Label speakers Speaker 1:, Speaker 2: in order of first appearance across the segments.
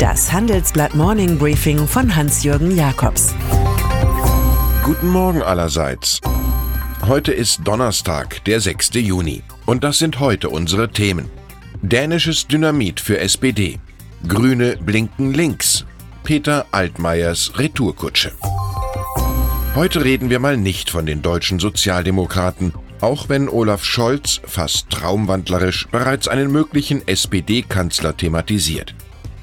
Speaker 1: Das Handelsblatt Morning Briefing von Hans-Jürgen Jakobs.
Speaker 2: Guten Morgen allerseits. Heute ist Donnerstag, der 6. Juni. Und das sind heute unsere Themen. Dänisches Dynamit für SPD. Grüne blinken links. Peter Altmaiers Retourkutsche. Heute reden wir mal nicht von den deutschen Sozialdemokraten, auch wenn Olaf Scholz fast traumwandlerisch bereits einen möglichen SPD-Kanzler thematisiert.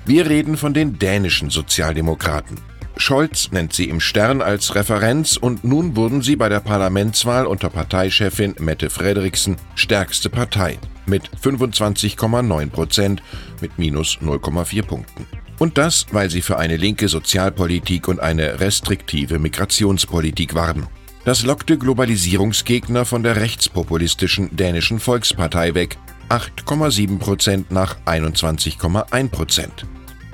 Speaker 2: Wir reden von den dänischen Sozialdemokraten. Scholz nennt sie im Stern als Referenz und nun wurden sie bei der Parlamentswahl unter Parteichefin Mette Frederiksen stärkste Partei mit 25,9 Prozent mit minus 0,4 Punkten. Und das, weil sie für eine linke Sozialpolitik und eine restriktive Migrationspolitik warben. Das lockte Globalisierungsgegner von der rechtspopulistischen dänischen Volkspartei weg, 8,7 Prozent nach 21,1 Prozent.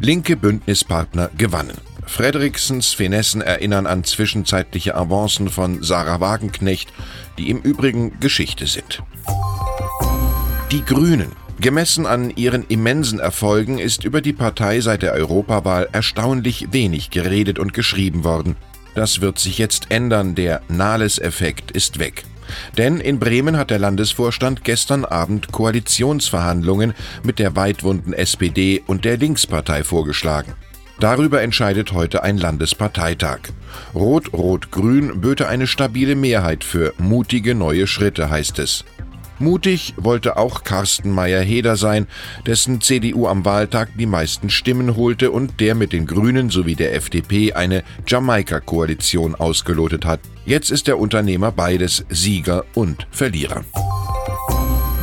Speaker 2: Linke Bündnispartner gewannen. Frederiksens Finessen erinnern an zwischenzeitliche Avancen von Sarah Wagenknecht, die im Übrigen Geschichte sind. Die Grünen. Gemessen an ihren immensen Erfolgen ist über die Partei seit der Europawahl erstaunlich wenig geredet und geschrieben worden. Das wird sich jetzt ändern, der Nahles-Effekt ist weg. Denn in Bremen hat der Landesvorstand gestern Abend Koalitionsverhandlungen mit der weitwunden SPD und der Linkspartei vorgeschlagen. Darüber entscheidet heute ein Landesparteitag. Rot-Rot-Grün böte eine stabile Mehrheit für mutige neue Schritte, heißt es. Mutig wollte auch Carsten Meyer-Heder sein, dessen CDU am Wahltag die meisten Stimmen holte und der mit den Grünen sowie der FDP eine Jamaika-Koalition ausgelotet hat. Jetzt ist der Unternehmer beides Sieger und Verlierer.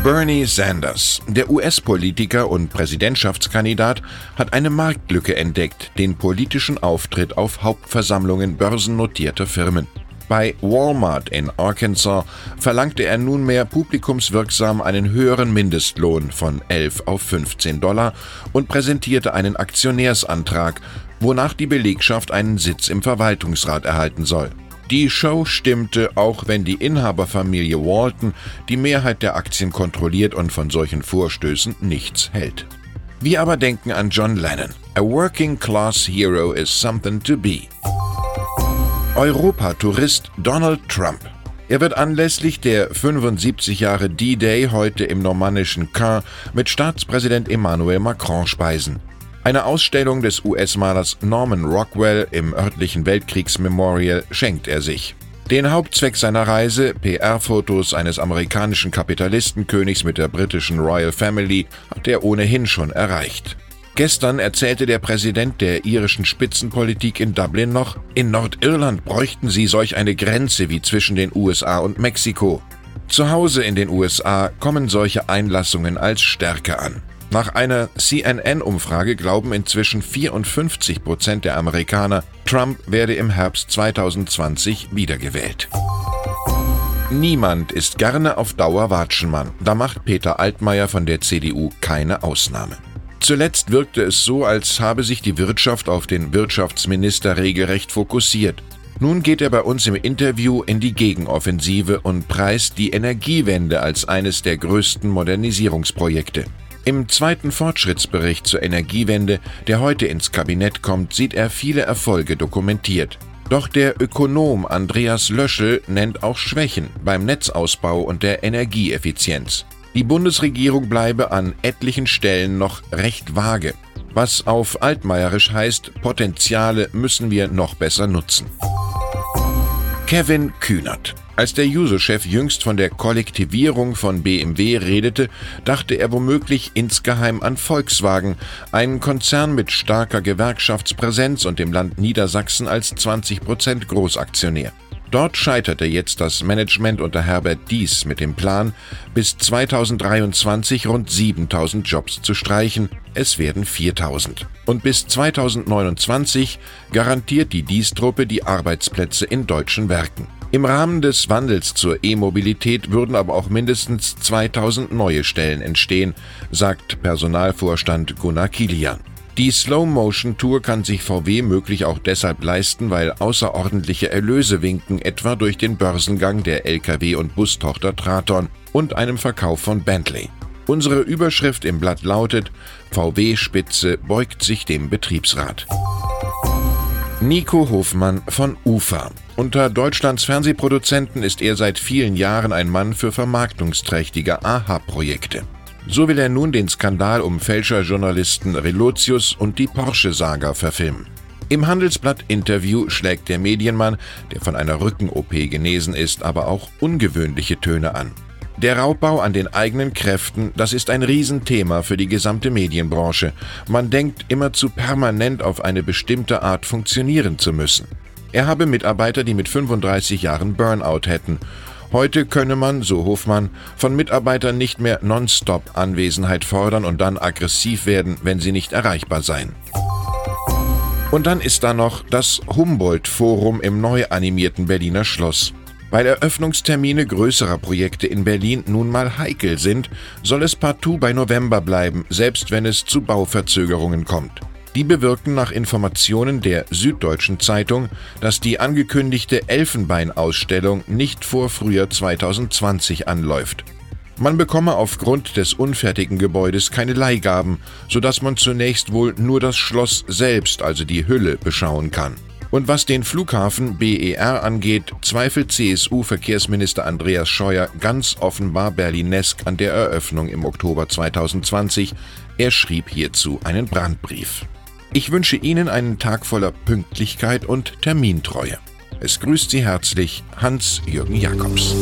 Speaker 2: Bernie Sanders, der US-Politiker und Präsidentschaftskandidat, hat eine Marktlücke entdeckt, den politischen Auftritt auf Hauptversammlungen börsennotierter Firmen. Bei Walmart in Arkansas verlangte er nunmehr publikumswirksam einen höheren Mindestlohn von 11 auf 15 Dollar und präsentierte einen Aktionärsantrag, wonach die Belegschaft einen Sitz im Verwaltungsrat erhalten soll. Die Show stimmte, auch wenn die Inhaberfamilie Walton die Mehrheit der Aktien kontrolliert und von solchen Vorstößen nichts hält. Wir aber denken an John Lennon. A working class hero is something to be. Europatourist Donald Trump. Er wird anlässlich der 75 Jahre D-Day heute im normannischen Caen mit Staatspräsident Emmanuel Macron speisen. Eine Ausstellung des US-Malers Norman Rockwell im örtlichen Weltkriegsmemorial schenkt er sich. Den Hauptzweck seiner Reise, PR-Fotos eines amerikanischen Kapitalistenkönigs mit der britischen Royal Family, hat er ohnehin schon erreicht. Gestern erzählte der Präsident der irischen Spitzenpolitik in Dublin noch, in Nordirland bräuchten sie solch eine Grenze wie zwischen den USA und Mexiko. Zu Hause in den USA kommen solche Einlassungen als Stärke an. Nach einer CNN-Umfrage glauben inzwischen 54 Prozent der Amerikaner, Trump werde im Herbst 2020 wiedergewählt. Niemand ist gerne auf Dauer Watschenmann. Da macht Peter Altmaier von der CDU keine Ausnahme. Zuletzt wirkte es so, als habe sich die Wirtschaft auf den Wirtschaftsminister regelrecht fokussiert. Nun geht er bei uns im Interview in die Gegenoffensive und preist die Energiewende als eines der größten Modernisierungsprojekte. Im zweiten Fortschrittsbericht zur Energiewende, der heute ins Kabinett kommt, sieht er viele Erfolge dokumentiert. Doch der Ökonom Andreas Löschel nennt auch Schwächen beim Netzausbau und der Energieeffizienz. Die Bundesregierung bleibe an etlichen Stellen noch recht vage, was auf altmaierisch heißt, Potenziale müssen wir noch besser nutzen. Kevin Kühnert. Als der Juso-Chef jüngst von der Kollektivierung von BMW redete, dachte er womöglich insgeheim an Volkswagen, einen Konzern mit starker Gewerkschaftspräsenz und dem Land Niedersachsen als 20% Großaktionär. Dort scheiterte jetzt das Management unter Herbert Dies mit dem Plan, bis 2023 rund 7000 Jobs zu streichen. Es werden 4000. Und bis 2029 garantiert die Dies-Truppe die Arbeitsplätze in deutschen Werken. Im Rahmen des Wandels zur E-Mobilität würden aber auch mindestens 2000 neue Stellen entstehen, sagt Personalvorstand Gunnar Kilian. Die Slow-Motion-Tour kann sich VW möglich auch deshalb leisten, weil außerordentliche Erlöse winken, etwa durch den Börsengang der Lkw- und Bustochter Traton und einem Verkauf von Bentley. Unsere Überschrift im Blatt lautet VW-Spitze beugt sich dem Betriebsrat. Nico Hofmann von UFA. Unter Deutschlands Fernsehproduzenten ist er seit vielen Jahren ein Mann für vermarktungsträchtige AHA-Projekte. So will er nun den Skandal um Fälscherjournalisten Relotius und die Porsche-Saga verfilmen. Im Handelsblatt-Interview schlägt der Medienmann, der von einer Rücken-OP genesen ist, aber auch ungewöhnliche Töne an. Der Raubbau an den eigenen Kräften, das ist ein Riesenthema für die gesamte Medienbranche. Man denkt immerzu permanent auf eine bestimmte Art funktionieren zu müssen. Er habe Mitarbeiter, die mit 35 Jahren Burnout hätten. Heute könne man, so Hofmann, von Mitarbeitern nicht mehr nonstop Anwesenheit fordern und dann aggressiv werden, wenn sie nicht erreichbar seien. Und dann ist da noch das Humboldt-Forum im neu animierten Berliner Schloss. Weil Eröffnungstermine größerer Projekte in Berlin nun mal heikel sind, soll es partout bei November bleiben, selbst wenn es zu Bauverzögerungen kommt. Die bewirken nach Informationen der Süddeutschen Zeitung, dass die angekündigte Elfenbeinausstellung nicht vor Frühjahr 2020 anläuft. Man bekomme aufgrund des unfertigen Gebäudes keine Leihgaben, sodass man zunächst wohl nur das Schloss selbst, also die Hülle, beschauen kann. Und was den Flughafen BER angeht, zweifelt CSU-Verkehrsminister Andreas Scheuer ganz offenbar berlinesk an der Eröffnung im Oktober 2020. Er schrieb hierzu einen Brandbrief. Ich wünsche Ihnen einen Tag voller Pünktlichkeit und Termintreue. Es grüßt Sie herzlich Hans-Jürgen Jakobs.